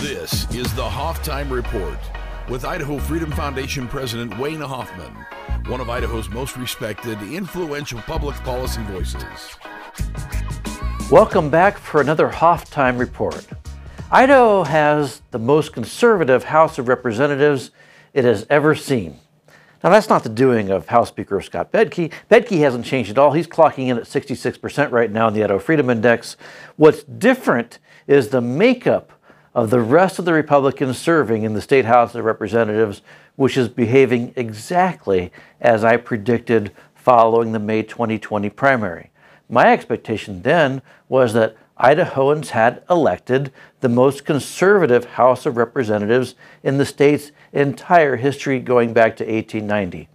This is the Hoftime Report with Idaho Freedom Foundation President Wayne Hoffman, one of Idaho's most respected, influential public policy voices. Welcome back for another Hoftime Report. Idaho has the most conservative House of Representatives it has ever seen. Now, that's not the doing of House Speaker Scott Bedke. Bedke hasn't changed at all. He's clocking in at 66% right now in the Idaho Freedom Index. What's different is the makeup of the rest of the Republicans serving in the State House of Representatives, which is behaving exactly as I predicted following the May 2020 primary. My expectation then was that Idahoans had elected the most conservative House of Representatives in the state's entire history going back to 1890.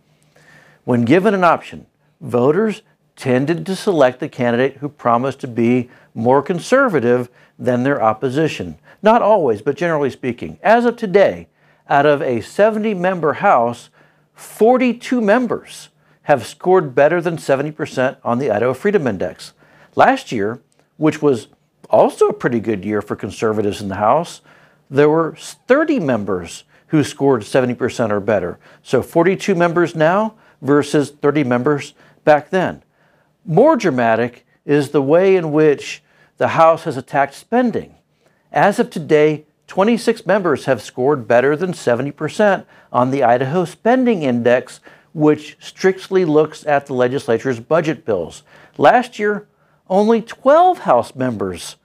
When given an option, voters tended to select the candidate who promised to be more conservative than their opposition. Not always, but generally speaking. As of today, out of a 70 member House, 42 members have scored better than 70% on the Idaho Freedom Index. Last year, which was also a pretty good year for conservatives in the House, there were 30 members who scored 70% or better. So 42 members now versus 30 members back then. More dramatic is the way in which the House has attacked spending. As of today, 26 members have scored better than 70% on the Idaho Spending Index, which strictly looks at the legislature's budget bills. Last year, only 12 House members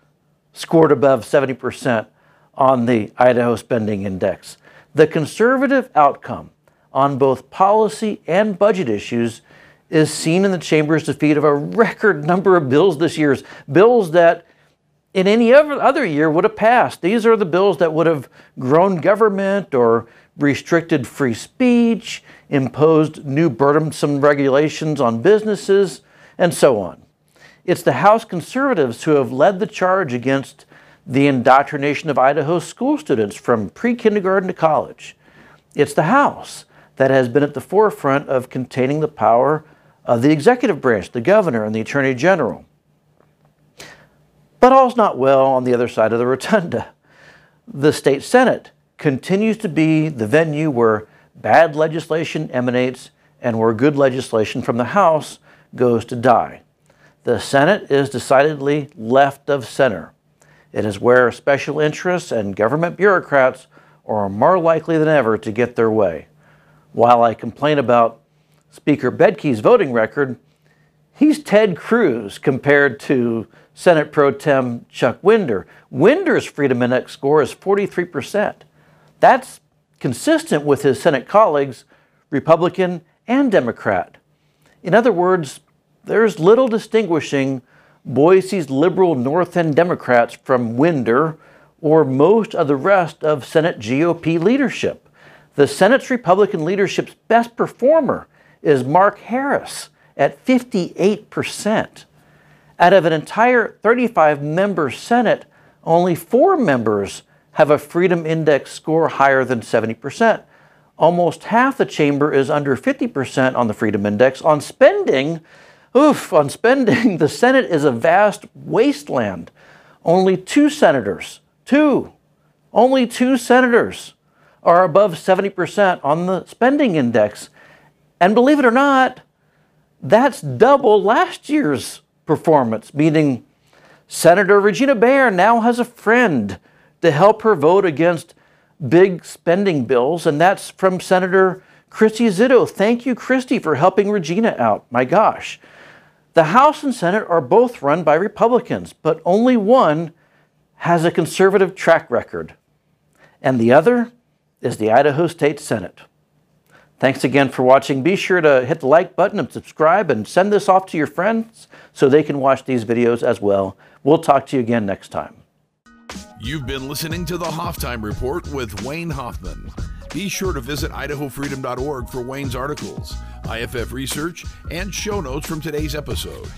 scored above 70% on the Idaho Spending Index. The conservative outcome on both policy and budget issues is seen in the chamber's defeat of a record number of bills this year, bills that in any other year would have passed. These are the bills that would have grown government or restricted free speech, imposed new burdensome regulations on businesses, and so on. It's the House conservatives who have led the charge against the indoctrination of Idaho school students from pre kindergarten to college. It's the House that has been at the forefront of containing the power of the executive branch, the governor, and the attorney general. But all's not well on the other side of the rotunda. The state senate continues to be the venue where bad legislation emanates and where good legislation from the House goes to die. The Senate is decidedly left of center. It is where special interests and government bureaucrats are more likely than ever to get their way. While I complain about Speaker Bedke's voting record, he's Ted Cruz compared to Senate Pro Tem Chuck Winder. Winder's Freedom Index score is 43%. That's consistent with his Senate colleagues, Republican and Democrat. In other words, there's little distinguishing Boise's liberal North End Democrats from Winder or most of the rest of Senate GOP leadership. The Senate's Republican leadership's best performer is Mark Harris at 58%. Out of an entire 35 member Senate, only four members have a Freedom Index score higher than 70%. Almost half the chamber is under 50% on the Freedom Index. On spending, oof, on spending, the Senate is a vast wasteland. Only two senators, two, only two senators are above 70% on the spending index. And believe it or not, that's double last year's performance, meaning Senator Regina Bayer now has a friend to help her vote against big spending bills, and that's from Senator Christy Zito. Thank you, Christy, for helping Regina out. My gosh. The House and Senate are both run by Republicans, but only one has a conservative track record, and the other is the Idaho State Senate. Thanks again for watching. Be sure to hit the like button and subscribe and send this off to your friends so they can watch these videos as well. We'll talk to you again next time. You've been listening to the Hoftime Report with Wayne Hoffman. Be sure to visit idahofreedom.org for Wayne's articles, IFF research, and show notes from today's episode.